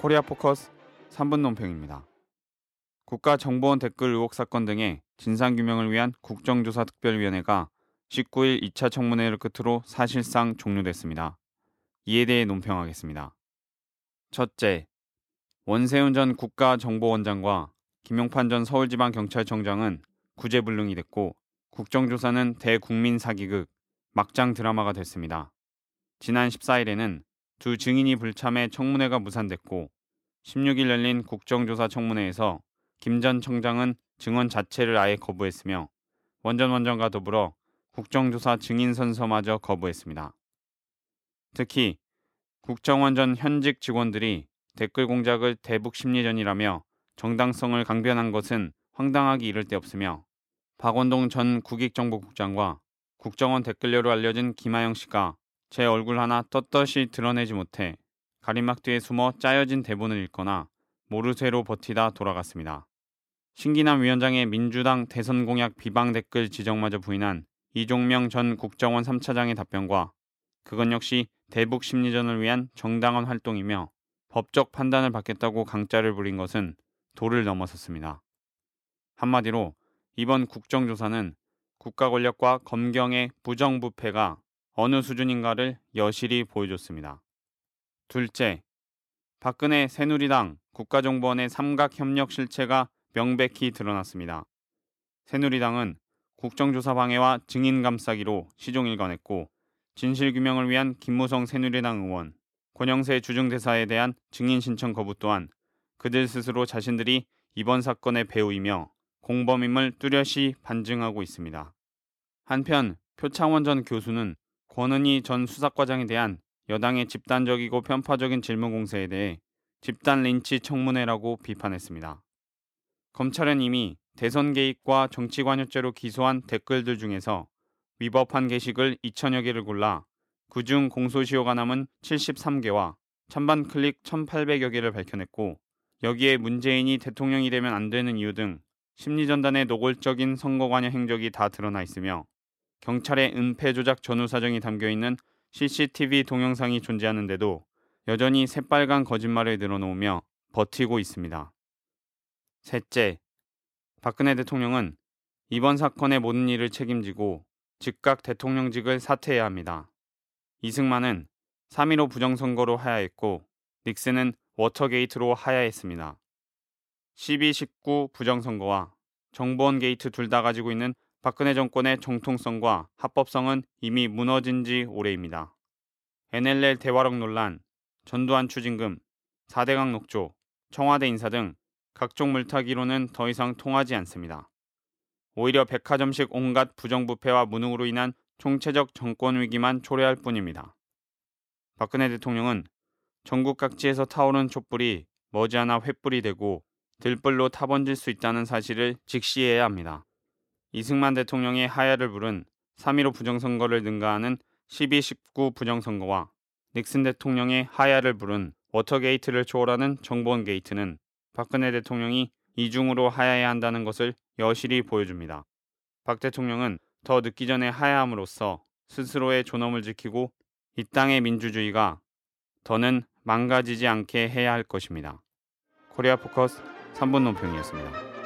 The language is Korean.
코리아 포커스 3분 논평입니다. 국가정보원 댓글 의혹 사건 등의 진상규명을 위한 국정조사 특별위원회가 19일 2차 청문회를 끝으로 사실상 종료됐습니다. 이에 대해 논평하겠습니다. 첫째, 원세훈 전 국가정보원장과 김용판 전 서울지방경찰청장은 구제불능이 됐고 국정조사는 대국민 사기극 막장 드라마가 됐습니다. 지난 14일에는 두 증인이 불참해 청문회가 무산됐고 16일 열린 국정조사 청문회에서 김 전 청장은 증언 자체를 아예 거부했으며 원전 원전과 더불어 국정조사 증인 선서마저 거부했습니다. 특히 국정원 전 현직 직원들이 댓글 공작을 대북 심리전이라며 정당성을 강변한 것은 황당하기 이를 데 없으며 박원동 전 국익정보국장과 국정원 댓글녀로 알려진 김하영 씨가 제 얼굴 하나 떳떳이 드러내지 못해 가림막 뒤에 숨어 짜여진 대본을 읽거나 모르쇠로 버티다 돌아갔습니다. 신기남 위원장의 민주당 대선 공약 비방 댓글 지적마저 부인한 이종명 전 국정원 3차장의 답변과 그건 역시 대북 심리전을 위한 정당한 활동이며 법적 판단을 받겠다고 강짜를 부린 것은 도를 넘어섰습니다. 한마디로 이번 국정조사는 국가 권력과 검경의 부정부패가 어느 수준인가를 여실히 보여줬습니다. 둘째, 박근혜 새누리당 국가정보원의 삼각협력 실체가 명백히 드러났습니다. 새누리당은 국정조사 방해와 증인 감싸기로 시종일관했고 진실규명을 위한 김무성 새누리당 의원, 권영세 주중대사에 대한 증인 신청 거부 또한 그들 스스로 자신들이 이번 사건의 배우이며 공범임을 뚜렷이 반증하고 있습니다. 한편 표창원 전 교수는 권은희 전 수사과장에 대한 여당의 집단적이고 편파적인 질문 공세에 대해 집단 린치 청문회라고 비판했습니다. 검찰은 이미 대선 개입과 정치 관여죄로 기소한 댓글들 중에서 위법한 게시글 2천여 개를 골라 그중 공소시효가 남은 73개와 찬반 클릭 1,800여 개를 밝혀냈고 여기에 문재인이 대통령이 되면 안 되는 이유 등 심리전단의 노골적인 선거 관여 행적이 다 드러나 있으며 경찰의 은폐 조작 전후 사정이 담겨 있는 CCTV 동영상이 존재하는데도 여전히 새빨간 거짓말을 늘어놓으며 버티고 있습니다. 셋째, 박근혜 대통령은 이번 사건의 모든 일을 책임지고 즉각 대통령직을 사퇴해야 합니다. 이승만은 3.15 부정선거로 하야했고 닉슨은 워터게이트로 하야했습니다. 12.19 부정선거와 정보원 게이트 둘 다 가지고 있는 박근혜 정권의 정통성과 합법성은 이미 무너진 지 오래입니다. NLL 대화록 논란, 전두환 추징금, 4대강 녹조, 청와대 인사 등 각종 물타기로는 더 이상 통하지 않습니다. 오히려 백화점식 온갖 부정부패와 무능으로 인한 총체적 정권 위기만 초래할 뿐입니다. 박근혜 대통령은 전국 각지에서 타오른 촛불이 머지않아 횃불이 되고 들불로 타번질 수 있다는 사실을 직시해야 합니다. 이승만 대통령의 하야를 부른 3.15 부정선거를 능가하는 12.19 부정선거와 닉슨 대통령의 하야를 부른 워터게이트를 초월하는 정보원 게이트는 박근혜 대통령이 이중으로 하야해야 한다는 것을 여실히 보여줍니다. 박 대통령은 더 늦기 전에 하야함으로써 스스로의 존엄을 지키고 이 땅의 민주주의가 더는 망가지지 않게 해야 할 것입니다. 코리아 포커스 3분 논평이었습니다.